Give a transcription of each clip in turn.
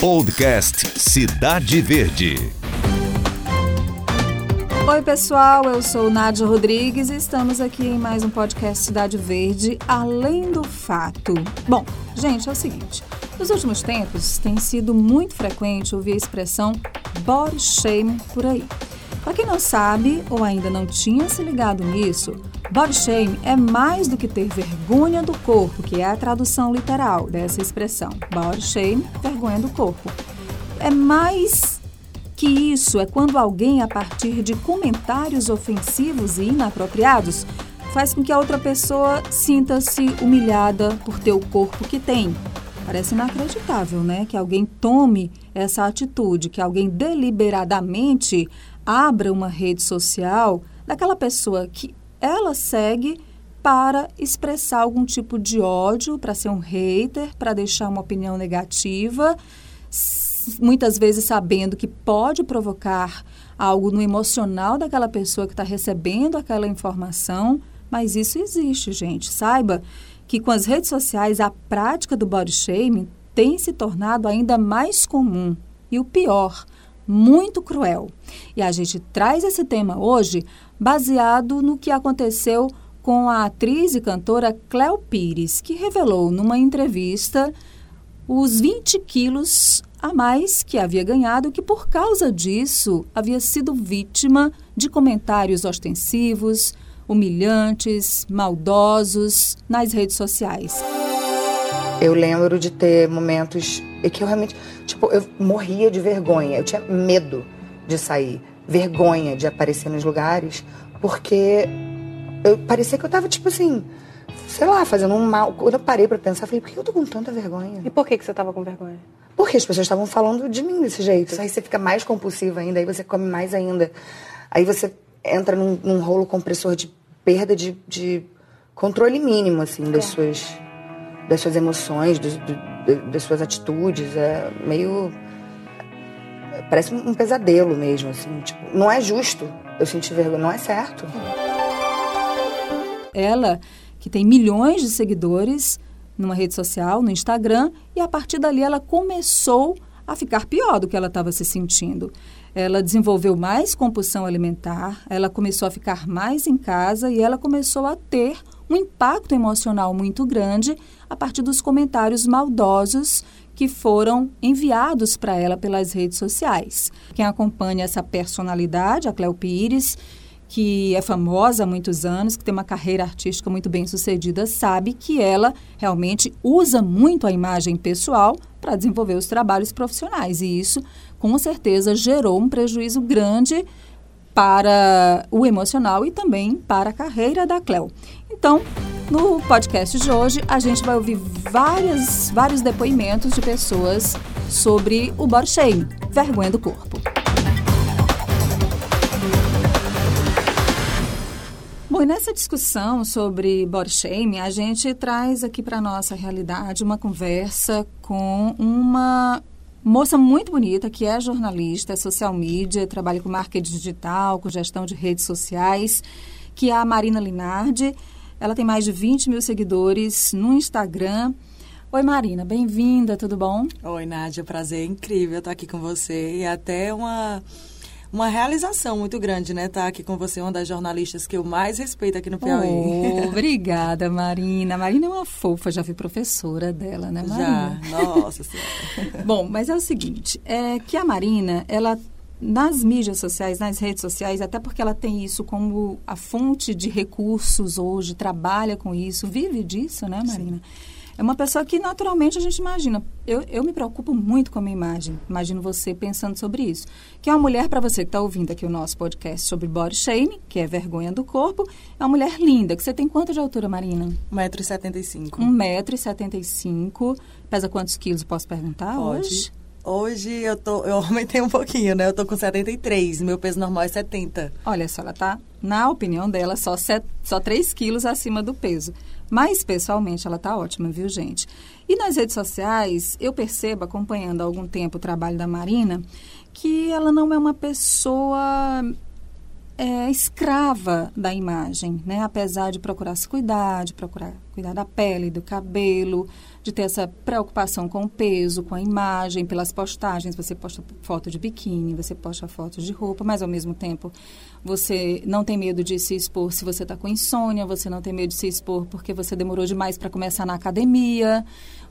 Podcast Cidade Verde. Oi, pessoal, eu sou Nádia Rodrigues e estamos aqui em mais um podcast Cidade Verde, Além do Fato. Bom, gente, é o seguinte: nos últimos tempos tem sido muito frequente ouvir a expressão body shame por aí. Para quem não sabe ou ainda não tinha se ligado nisso, body shame é mais do que ter vergonha do corpo, que é a tradução literal dessa expressão. Body shame, vergonha do corpo. É mais que isso, é quando alguém, a partir de comentários ofensivos e inapropriados, faz com que a outra pessoa sinta-se humilhada por ter o corpo que tem. Parece inacreditável, né? Que alguém tome essa atitude, que alguém deliberadamente abra uma rede social daquela pessoa que ela segue para expressar algum tipo de ódio, para ser um hater, para deixar uma opinião negativa, muitas vezes sabendo que pode provocar algo no emocional daquela pessoa que está recebendo aquela informação, mas isso existe, gente. Saiba que com as redes sociais a prática do body shaming tem se tornado ainda mais comum. E o pior, muito cruel. E a gente traz esse tema hoje baseado no que aconteceu com a atriz e cantora Cleo Pires, que revelou numa entrevista os 20 quilos a mais que havia ganhado, que por causa disso havia sido vítima de comentários ostensivos, humilhantes, maldosos nas redes sociais. Eu lembro de ter momentos em que eu realmente, tipo, eu morria de vergonha, eu tinha medo de sair, vergonha de aparecer nos lugares, porque eu parecia que eu tava, tipo assim, sei lá, fazendo um mal. Quando eu parei pra pensar, falei, por que eu tô com tanta vergonha? E por que, que você tava com vergonha? Porque as pessoas estavam falando de mim desse jeito. Aí você fica mais compulsiva ainda, aí você come mais ainda. Aí você entra num, num rolo compressor de perda de, de controle mínimo, assim, das suas das suas emoções, do, do, das suas atitudes. É meio. Parece um pesadelo mesmo, assim. Tipo, não é justo eu sentir vergonha, não é certo. Ela, que tem milhões de seguidores numa rede social, no Instagram, e a partir dali ela começou a ficar pior do que ela estava se sentindo. Ela desenvolveu mais compulsão alimentar, ela começou a ficar mais em casa e ela começou a ter um impacto emocional muito grande a partir dos comentários maldosos que foram enviados para ela pelas redes sociais. Quem acompanha essa personalidade, a Cleo Pires, que é famosa há muitos anos, que tem uma carreira artística muito bem sucedida, sabe que ela realmente usa muito a imagem pessoal para desenvolver os trabalhos profissionais. E isso, com certeza, gerou um prejuízo grande para o emocional e também para a carreira da Cleo. Então, no podcast de hoje, a gente vai ouvir várias, vários depoimentos de pessoas sobre o body shame, vergonha do corpo. Bom, e nessa discussão sobre body shame, a gente traz aqui para nossa realidade uma conversa com uma moça muito bonita, que é jornalista, é social media, trabalha com marketing digital, com gestão de redes sociais, que é a Marina Linardi. Ela tem mais de 20 mil seguidores no Instagram. Oi, Marina, bem-vinda, tudo bom? Oi, Nádia, prazer incrível estar aqui com você e até uma uma realização muito grande, né? Estar aqui com você, uma das jornalistas que eu mais respeito aqui no Piauí. Oh, obrigada, Marina. Marina é uma fofa, já fui professora dela, né, Marina? Já, nossa senhora. Bom, mas é o seguinte, é que a Marina, ela nas mídias sociais, nas redes sociais, até porque ela tem isso como a fonte de recursos hoje, trabalha com isso, vive disso, né, Marina? Sim. É uma pessoa que naturalmente a gente imagina. Eu, eu me preocupo muito com a minha imagem. Imagino você pensando sobre isso. Que é uma mulher, para você que está ouvindo aqui o nosso podcast sobre body shaming, que é vergonha do corpo, é uma mulher linda. Que você tem quanto de altura, Marina? 1,75m. 1,75m. Pesa quantos quilos, posso perguntar Pode. hoje? Hoje eu tô, eu aumentei um pouquinho, né? Eu tô com 73, meu peso normal é 70. Olha só, ela tá, na opinião dela, só, set, só 3 quilos acima do peso. Mas, pessoalmente, ela tá ótima, viu, gente? E nas redes sociais, eu percebo, acompanhando há algum tempo o trabalho da Marina, que ela não é uma pessoa é, escrava da imagem, né? Apesar de procurar se cuidar, de procurar cuidar da pele, do cabelo, de ter essa preocupação com o peso, com a imagem, pelas postagens. Você posta foto de biquíni, você posta fotos de roupa, mas ao mesmo tempo você não tem medo de se expor se você está com insônia, você não tem medo de se expor porque você demorou demais para começar na academia.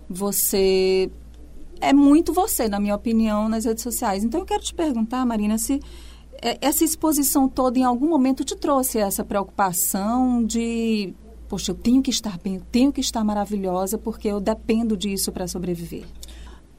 Você é muito você, na minha opinião, nas redes sociais. Então eu quero te perguntar, Marina, se essa exposição toda em algum momento te trouxe essa preocupação de, poxa, eu tenho que estar bem, eu tenho que estar maravilhosa porque eu dependo disso para sobreviver?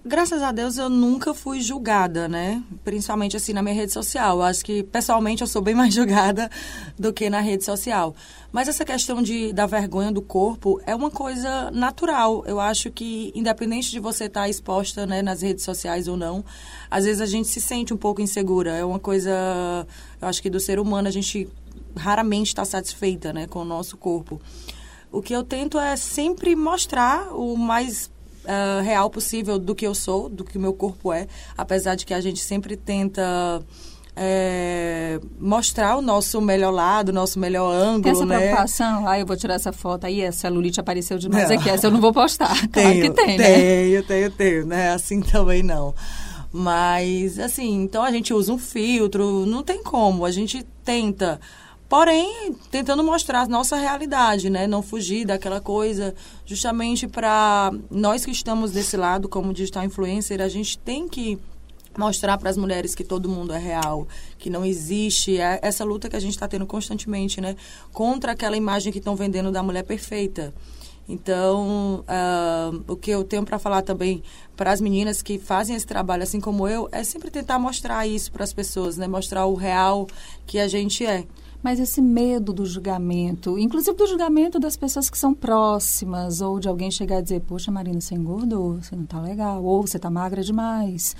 Graças a Deus eu nunca fui julgada, né? Principalmente assim na minha rede social. Eu acho que pessoalmente eu sou bem mais julgada do que na rede social. Mas essa questão de, da vergonha do corpo é uma coisa natural. Eu acho que, independente de você estar exposta né, nas redes sociais ou não, às vezes a gente se sente um pouco insegura. É uma coisa, eu acho que do ser humano, a gente raramente está satisfeita né, com o nosso corpo. O que eu tento é sempre mostrar o mais uh, real possível do que eu sou, do que o meu corpo é, apesar de que a gente sempre tenta é, mostrar o nosso melhor lado, o nosso melhor ângulo, Tem essa né? preocupação, ah, eu vou tirar essa foto, aí essa celulite apareceu demais não. aqui, essa eu não vou postar. Claro tenho, que tem, tenho, né? Tenho, tenho, tenho, né? Assim também não. Mas, assim, então a gente usa um filtro, não tem como, a gente tenta Porém, tentando mostrar a nossa realidade, né? Não fugir daquela coisa, justamente para nós que estamos desse lado, como digital influencer, a gente tem que mostrar para as mulheres que todo mundo é real, que não existe é essa luta que a gente está tendo constantemente, né? Contra aquela imagem que estão vendendo da mulher perfeita. Então, uh, o que eu tenho para falar também para as meninas que fazem esse trabalho, assim como eu, é sempre tentar mostrar isso para as pessoas, né? Mostrar o real que a gente é mas esse medo do julgamento, inclusive do julgamento das pessoas que são próximas, ou de alguém chegar a dizer, poxa, Marina, você engordou, você não está legal, ou você está magra demais.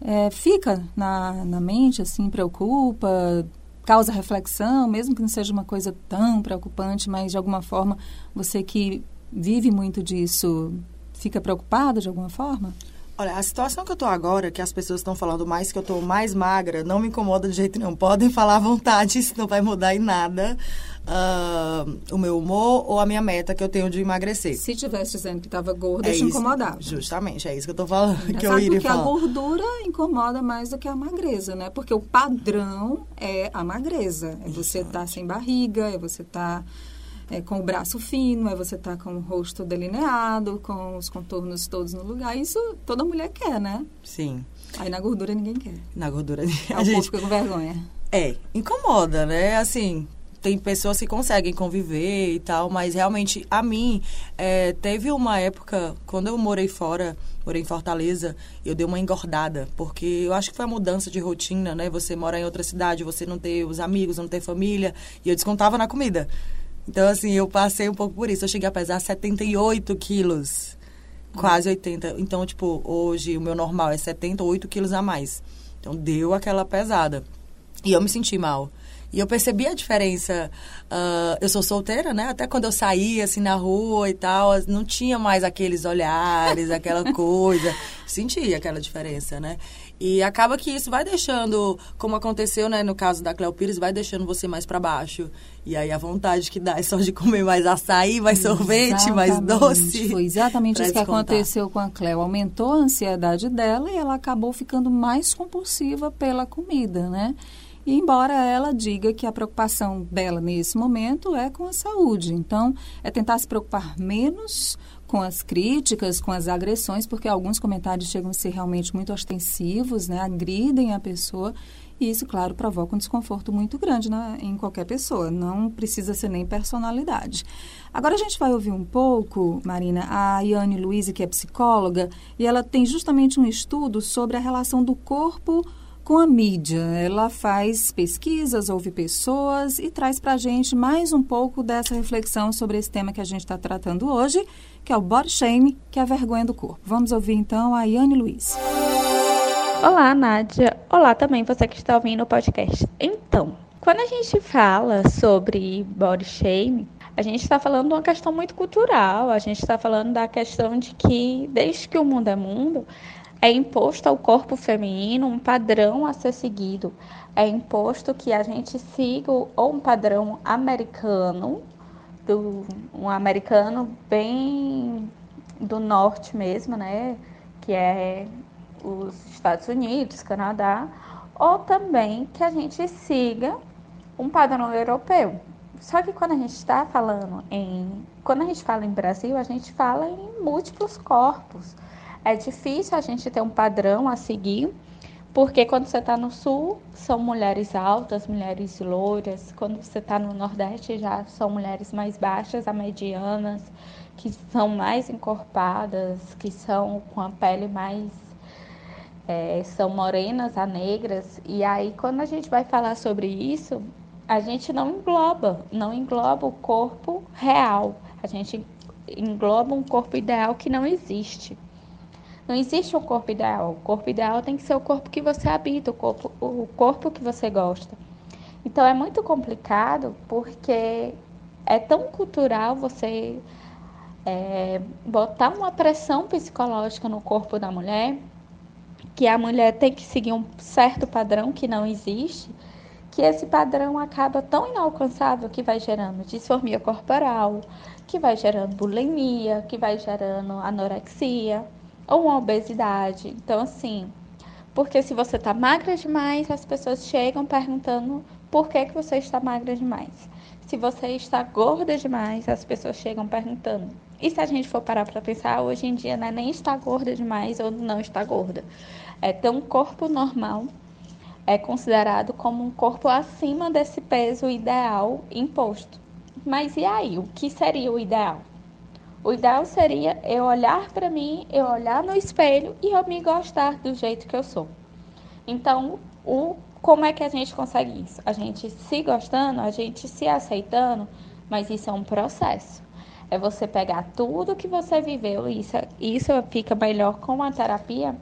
É, fica na, na mente, assim, preocupa, causa reflexão, mesmo que não seja uma coisa tão preocupante, mas de alguma forma você que vive muito disso fica preocupada de alguma forma? Olha, a situação que eu tô agora, que as pessoas estão falando mais que eu tô mais magra, não me incomoda de jeito nenhum. Podem falar à vontade, isso não vai mudar em nada uh, o meu humor ou a minha meta que eu tenho de emagrecer. Se tivesse dizendo que estava gorda, é te incomodava. Justamente, é isso que eu tô falando, que eu iria porque falar. a gordura incomoda mais do que a magreza, né? Porque o padrão é a magreza. É você estar tá sem barriga, é você estar... Tá é, com o braço fino, é você tá com o rosto delineado, com os contornos todos no lugar. Isso toda mulher quer, né? Sim. Aí na gordura ninguém quer. Na gordura a, a gente fica com vergonha. É, incomoda, né? Assim, tem pessoas que conseguem conviver e tal, mas realmente a mim é, teve uma época quando eu morei fora, morei em Fortaleza, eu dei uma engordada, porque eu acho que foi a mudança de rotina, né? Você mora em outra cidade, você não ter os amigos, não ter família, e eu descontava na comida. Então, assim, eu passei um pouco por isso. Eu cheguei a pesar 78 quilos, quase 80. Então, tipo, hoje o meu normal é 78 quilos a mais. Então, deu aquela pesada. E eu me senti mal. E eu percebi a diferença. Uh, eu sou solteira, né? Até quando eu saía, assim, na rua e tal, não tinha mais aqueles olhares, aquela coisa. Senti aquela diferença, né? E acaba que isso vai deixando, como aconteceu, né, no caso da Cleo Pires, vai deixando você mais para baixo. E aí a vontade que dá é só de comer mais açaí, mais sorvete, exatamente. mais doce. Foi exatamente isso que aconteceu com a Cleo. Aumentou a ansiedade dela e ela acabou ficando mais compulsiva pela comida, né? Embora ela diga que a preocupação dela nesse momento é com a saúde. Então, é tentar se preocupar menos com as críticas, com as agressões, porque alguns comentários chegam a ser realmente muito ostensivos, né? agridem a pessoa. E isso, claro, provoca um desconforto muito grande né, em qualquer pessoa. Não precisa ser nem personalidade. Agora a gente vai ouvir um pouco, Marina, a Iane Luiz, que é psicóloga, e ela tem justamente um estudo sobre a relação do corpo com a mídia. Ela faz pesquisas, ouve pessoas e traz para a gente mais um pouco dessa reflexão sobre esse tema que a gente está tratando hoje, que é o body shame, que é a vergonha do corpo. Vamos ouvir então a Yane Luiz. Olá, Nádia. Olá também você que está ouvindo o podcast. Então, quando a gente fala sobre body shame, a gente está falando de uma questão muito cultural, a gente está falando da questão de que, desde que o mundo é mundo, é imposto ao corpo feminino um padrão a ser seguido. É imposto que a gente siga ou um padrão americano, do, um americano bem do norte mesmo, né? Que é os Estados Unidos, Canadá, ou também que a gente siga um padrão europeu. Só que quando a gente está falando em. Quando a gente fala em Brasil, a gente fala em múltiplos corpos. É difícil a gente ter um padrão a seguir, porque quando você está no sul, são mulheres altas, mulheres loiras. Quando você está no nordeste, já são mulheres mais baixas, a medianas, que são mais encorpadas, que são com a pele mais. É, são morenas a negras. E aí, quando a gente vai falar sobre isso, a gente não engloba, não engloba o corpo real. A gente engloba um corpo ideal que não existe. Não existe um corpo ideal. O corpo ideal tem que ser o corpo que você habita, o corpo, o corpo que você gosta. Então é muito complicado porque é tão cultural você é, botar uma pressão psicológica no corpo da mulher que a mulher tem que seguir um certo padrão que não existe, que esse padrão acaba tão inalcançável que vai gerando disformia corporal, que vai gerando bulimia, que vai gerando anorexia ou uma obesidade. Então, assim, porque se você está magra demais, as pessoas chegam perguntando por que, que você está magra demais. Se você está gorda demais, as pessoas chegam perguntando. E se a gente for parar para pensar, hoje em dia não é nem estar gorda demais ou não está gorda. É ter um corpo normal é considerado como um corpo acima desse peso ideal imposto. Mas e aí, o que seria o ideal? O ideal seria eu olhar para mim, eu olhar no espelho e eu me gostar do jeito que eu sou. Então, o, como é que a gente consegue isso? A gente se gostando, a gente se aceitando, mas isso é um processo. É você pegar tudo que você viveu, isso, isso fica melhor com a terapia,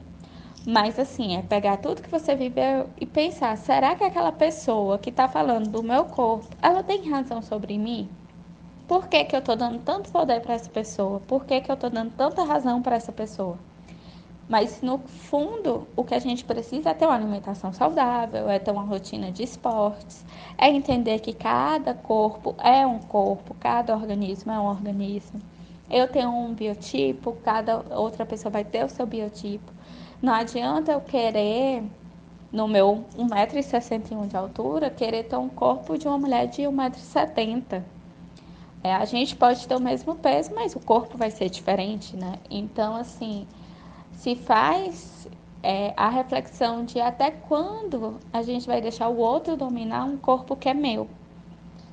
mas assim, é pegar tudo que você viveu e pensar, será que aquela pessoa que está falando do meu corpo, ela tem razão sobre mim? Por que, que eu estou dando tanto poder para essa pessoa? Por que, que eu estou dando tanta razão para essa pessoa? Mas no fundo, o que a gente precisa é ter uma alimentação saudável, é ter uma rotina de esportes, é entender que cada corpo é um corpo, cada organismo é um organismo. Eu tenho um biotipo, cada outra pessoa vai ter o seu biotipo. Não adianta eu querer, no meu 1,61m de altura, querer ter um corpo de uma mulher de 1,70m. É, a gente pode ter o mesmo peso, mas o corpo vai ser diferente, né? Então, assim, se faz é, a reflexão de até quando a gente vai deixar o outro dominar um corpo que é meu.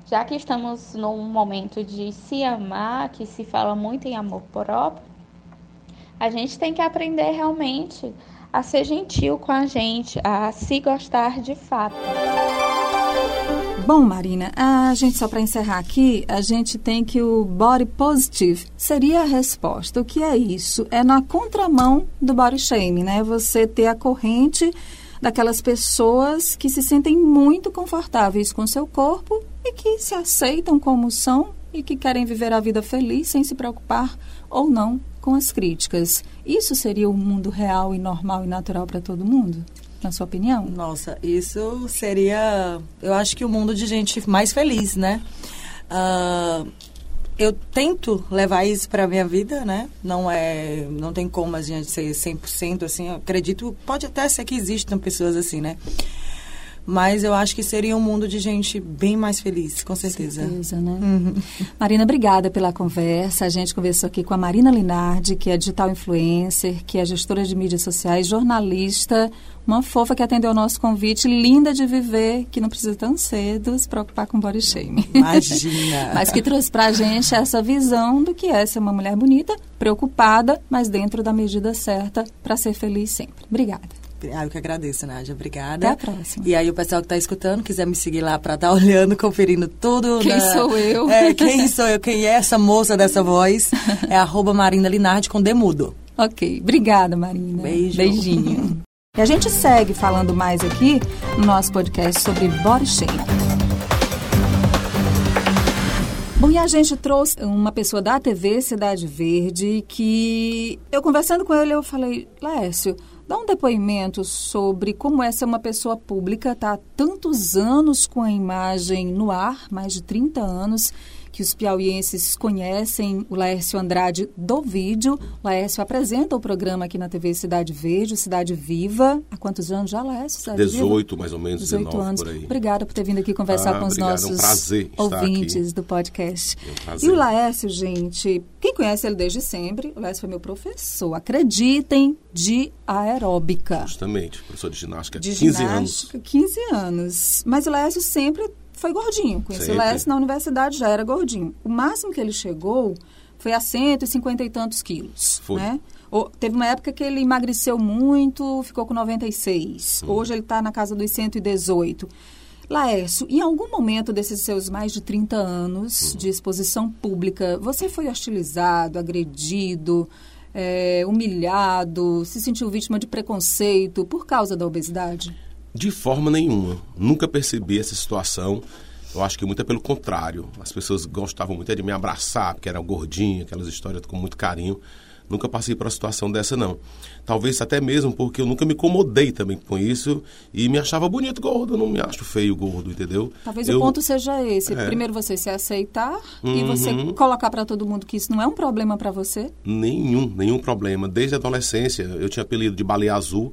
Já que estamos num momento de se amar, que se fala muito em amor próprio, a gente tem que aprender realmente a ser gentil com a gente, a se gostar de fato. Bom, Marina, a gente só para encerrar aqui, a gente tem que o body positive seria a resposta. O que é isso? É na contramão do body shaming, né? Você ter a corrente daquelas pessoas que se sentem muito confortáveis com seu corpo e que se aceitam como são e que querem viver a vida feliz sem se preocupar ou não com as críticas. Isso seria o mundo real e normal e natural para todo mundo? Na sua opinião? Nossa, isso seria, eu acho que o um mundo de gente mais feliz, né? Uh, eu tento levar isso para minha vida, né? Não é, não tem como a gente ser 100% assim, eu acredito, pode até ser que existam pessoas assim, né? Mas eu acho que seria um mundo de gente bem mais feliz, com certeza. certeza né? Uhum. Marina, obrigada pela conversa. A gente conversou aqui com a Marina Linardi, que é digital influencer, que é gestora de mídias sociais, jornalista, uma fofa que atendeu ao nosso convite, linda de viver, que não precisa tão cedo se preocupar com body shaming. Imagina! mas que trouxe pra gente essa visão do que é ser uma mulher bonita, preocupada, mas dentro da medida certa para ser feliz sempre. Obrigada. Ah, eu que agradeço, Nádia. Obrigada. Até a próxima. E aí, o pessoal que está escutando, quiser me seguir lá para estar tá olhando, conferindo tudo. Quem na... sou eu? É, quem sou eu? Quem é essa moça dessa voz? É arroba Marina Linardi com Demudo. Ok. Obrigada, Marina. Beijo. Beijinho. e a gente segue falando mais aqui no nosso podcast sobre body shaming. Bom, e a gente trouxe uma pessoa da TV Cidade Verde que eu conversando com ele, eu falei, Lécio, Dá um depoimento sobre como é ser uma pessoa pública, tá há tantos anos com a imagem no ar, mais de 30 anos, que os piauienses conhecem o Laércio Andrade do vídeo. O Laércio apresenta o programa aqui na TV Cidade Verde, Cidade Viva. Há quantos anos já, Laércio? Cidade 18, Viva? mais ou menos, 18 19 anos. por aí. Obrigada por ter vindo aqui conversar Ah, com os obrigado, é um nossos prazer estar ouvintes do podcast. É um e o Laércio, gente, quem conhece ele desde sempre, o Laércio foi meu professor. Acreditem, de aeróbica Justamente, professor de ginástica de 15 anos. ginástica, 15 anos. Mas o Laércio sempre foi gordinho. Conheci o. Laércio na universidade, já era gordinho. O máximo que ele chegou foi a 150 e tantos quilos. Foi. Né? Teve uma época que ele emagreceu muito, ficou com 96. Hum. Hoje ele está na casa dos 118. Laércio, em algum momento desses seus mais de 30 anos Hum. de exposição pública, você foi hostilizado, agredido, é, humilhado, se sentiu vítima de preconceito por causa da obesidade? De forma nenhuma. Nunca percebi essa situação. Eu acho que muito é pelo contrário. As pessoas gostavam muito de me abraçar, porque era gordinho, aquelas histórias com muito carinho. Nunca passei por uma situação dessa, não. Talvez até mesmo porque eu nunca me incomodei também com isso e me achava bonito gordo. Eu não me acho feio gordo, entendeu? Talvez eu, o ponto seja esse. É. Primeiro você se aceitar e Uhum. você colocar para todo mundo que isso não é um problema para você. Nenhum, nenhum problema. Desde a adolescência, eu tinha apelido de baleia azul.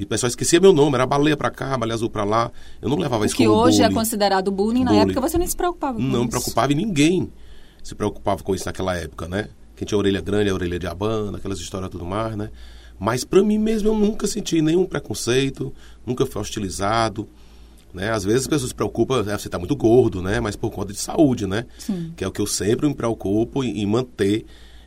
E o pessoal esquecia meu nome, era baleia pra cá, baleia azul pra lá. Eu não levava O isso que como hoje é considerado bullying, na Bullying. época você nem se preocupava com Não isso. me preocupava e ninguém se preocupava com isso naquela época, né? Quem tinha orelha grande, a orelha de abana, aquelas histórias tudo mais, né? Mas pra mim mesmo eu nunca senti nenhum preconceito, nunca fui hostilizado, né? Às vezes as pessoas se preocupam, "Ah, você tá muito gordo, né? Mas por conta de saúde, né? Sim. Que é o que eu sempre me preocupo em, em manter,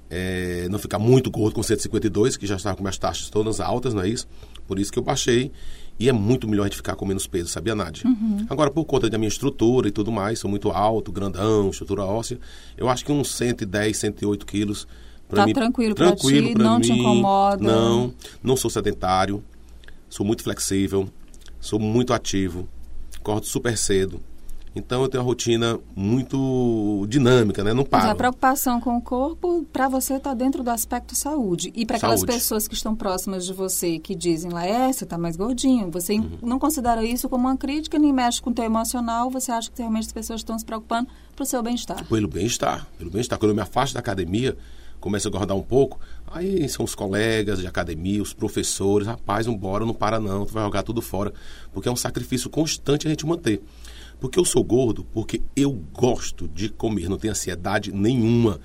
é, não ficar muito gordo com 152, que já estava com minhas taxas todas altas, não é isso? Por isso que eu baixei. E é muito melhor a gente ficar com menos peso, sabia, Nádia? Uhum. Agora, por conta da minha estrutura e tudo mais, sou muito alto, grandão, estrutura óssea, eu acho que uns 110, 108 quilos. pra Tá mim, tranquilo pra tranquilo ti, pra não te mim. incomoda? Não, não sou sedentário, sou muito flexível, sou muito ativo, acordo super cedo. Então eu tenho uma rotina muito dinâmica, né? Não Mas a preocupação com o corpo, para você, está dentro do aspecto saúde. E para aquelas pessoas que estão próximas de você, que dizem lá, é, você está mais gordinho, você Uhum. não considera isso como uma crítica, nem mexe com o teu emocional, você acha que realmente as pessoas estão se preocupando para o seu bem-estar. Pelo bem-estar, pelo bem-estar. Quando eu me afasto da academia, começo a engordar um pouco, aí são os colegas de academia, os professores, rapaz, não bora, não para não, tu vai jogar tudo fora. Porque é um sacrifício constante a gente manter. Porque eu sou gordo, porque eu gosto de comer, não tenho ansiedade nenhuma.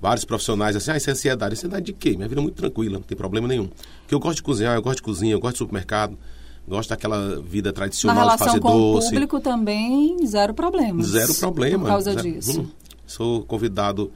Vários profissionais assim, ah, isso é ansiedade. Ansiedade de quê? Minha vida é muito tranquila, não tem problema nenhum. Porque eu gosto de cozinhar, eu gosto de cozinha, eu gosto de supermercado, gosto daquela vida Na tradicional de relação fazer com o público também, zero problemas. Zero problema. Por causa Zero- disso. Hum, sou convidado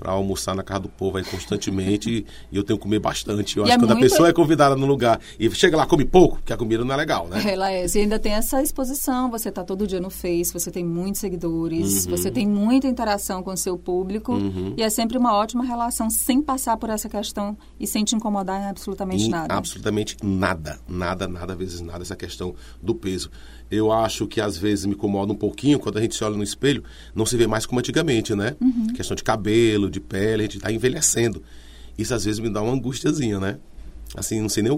para almoçar na casa do povo aí constantemente e, e eu tenho que comer bastante. Eu E acho é que quando muito- a pessoa é convidada no lugar e chega lá come pouco, porque a comida não é legal, né? É, Laís, e ainda tem essa exposição, você está todo dia no Face, você tem muitos seguidores, Uhum. você tem muita interação com o seu público e é sempre uma ótima relação sem passar por essa questão e sem te incomodar em absolutamente Em nada. Absolutamente nada, nada, nada, vezes nada, essa questão do peso. Eu acho que às vezes me incomoda um pouquinho quando a gente se olha no espelho, não se vê mais como antigamente, né? Uhum. Questão de cabelo, de pele, a gente está envelhecendo. Isso às vezes me dá uma angustiazinha, né? Assim, não sei nem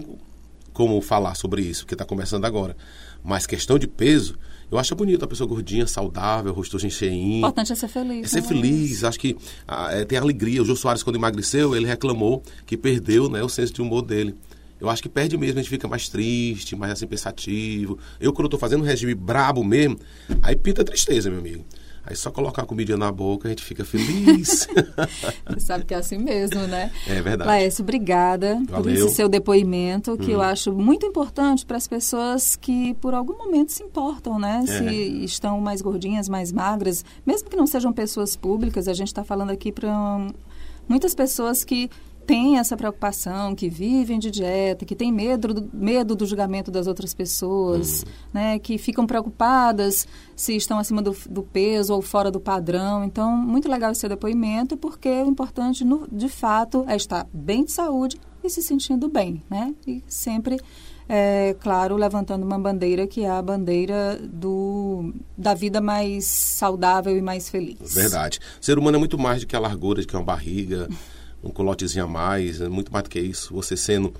como falar sobre isso, porque está começando agora. Mas questão de peso, eu acho bonito a pessoa gordinha, saudável, rostoso O cheinho. importante é ser feliz. É ser né, feliz, acho que ah, é, tem alegria. O Jô Soares, quando emagreceu, ele reclamou que perdeu né, o senso de humor dele. Eu acho que perde mesmo, a gente fica mais triste, mais assim, pensativo. Eu, quando eu tô fazendo um regime brabo mesmo, aí pinta tristeza, meu amigo. Aí só colocar a comidinha na boca, a gente fica feliz. Você sabe que é assim mesmo, né? É verdade. Laércio, obrigada por Valeu. esse seu depoimento, que eu acho muito importante para as pessoas que por algum momento se importam, né? Se estão mais gordinhas, mais magras, mesmo que não sejam pessoas públicas, a gente está falando aqui para muitas pessoas que têm essa preocupação, que vivem de dieta, que têm medo do, medo do julgamento das outras pessoas, né? Que ficam preocupadas se estão acima do, do peso ou fora do padrão. Então, muito legal esse seu depoimento, porque o importante, no- de fato, é estar bem de saúde e se sentindo bem, né? E sempre, é, claro, levantando uma bandeira que é a bandeira do, da vida mais saudável e mais feliz. Verdade. O ser humano é muito mais do que a largura, de que uma barriga, um colotezinho a mais, é muito mais do que isso. Você sendo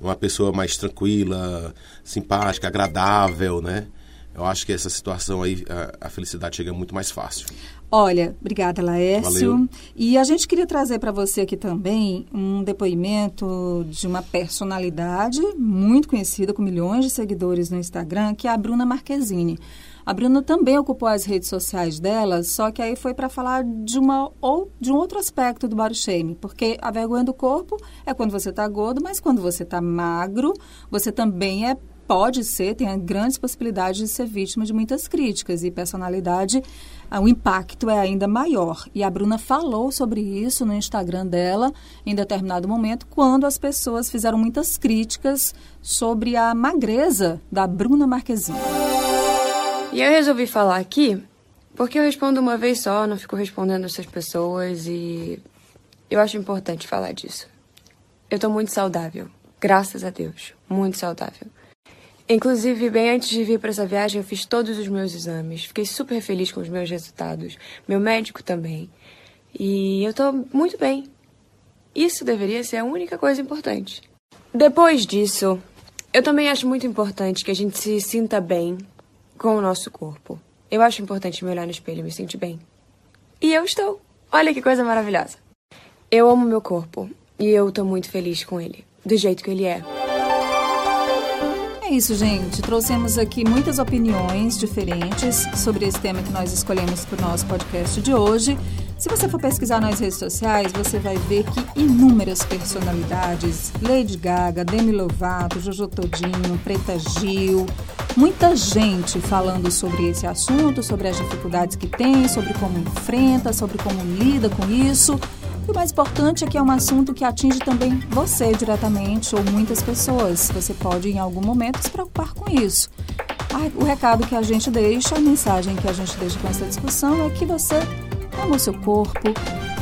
uma pessoa mais tranquila, simpática, agradável, né? Eu acho que essa situação aí, a, a felicidade chega muito mais fácil. Olha, obrigada, Laércio. Valeu. E a gente queria trazer para você aqui também um depoimento de uma personalidade muito conhecida, com milhões de seguidores no Instagram, que é a Bruna Marquezine. A Bruna também ocupou as redes sociais dela, só que aí foi para falar de uma ou de um outro aspecto do body shaming, porque a vergonha do corpo é quando você está gordo, mas quando você está magro, você também é pode ser, tem grandes possibilidades de ser vítima de muitas críticas e personalidade, ah, o impacto é ainda maior. E a Bruna falou sobre isso no Instagram dela em determinado momento, quando as pessoas fizeram muitas críticas sobre a magreza da Bruna Marquezine. E eu resolvi falar aqui porque eu respondo uma vez só, não fico respondendo essas pessoas e eu acho importante falar disso. Eu tô muito saudável, graças a Deus, muito saudável. Inclusive, bem antes de vir para essa viagem, eu fiz todos os meus exames. Fiquei super feliz com os meus resultados. Meu médico também. E eu tô muito bem. Isso deveria ser a única coisa importante. Depois disso, eu também acho muito importante que a gente se sinta bem com o nosso corpo. Eu acho importante me olhar no espelho e me sentir bem. E eu estou. Olha que coisa maravilhosa. Eu amo meu corpo e eu tô muito feliz com ele, do jeito que ele é. É isso, gente. Trouxemos aqui muitas opiniões diferentes sobre esse tema que nós escolhemos para o nosso podcast de hoje. Se você for pesquisar nas redes sociais, você vai ver que inúmeras personalidades, Lady Gaga, Demi Lovato, Jojo Todinho, Preta Gil, muita gente falando sobre esse assunto, sobre as dificuldades que tem, sobre como enfrenta, sobre como lida com isso. E o mais importante é que é um assunto que atinge também você diretamente ou muitas pessoas. Você pode, em algum momento, se preocupar com isso. O recado que a gente deixa, a mensagem que a gente deixa com essa discussão é que você ama o seu corpo,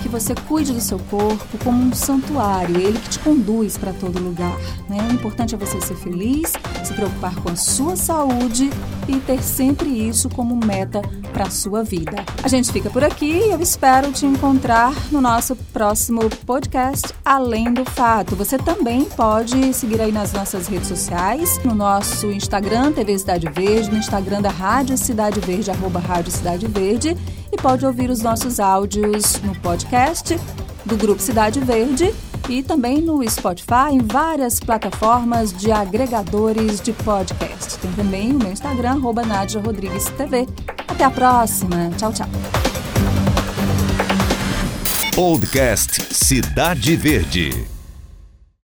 que você cuide do seu corpo como um santuário, ele que te conduz para todo lugar. Né? O importante é você ser feliz, se preocupar com a sua saúde e ter sempre isso como meta para a sua vida. A gente fica por aqui e eu espero te encontrar no nosso próximo podcast Além do Fato. Você também pode seguir aí nas nossas redes sociais, no nosso Instagram, TV Cidade Verde, no Instagram da Rádio Cidade Verde, arroba Rádio Cidade Verde, e pode ouvir os nossos áudios no podcast do Grupo Cidade Verde e também no Spotify, em várias plataformas de agregadores de podcast. Tem também o meu Instagram, Nádia Rodrigues TV. Até a próxima. Tchau, tchau. Podcast Cidade Verde.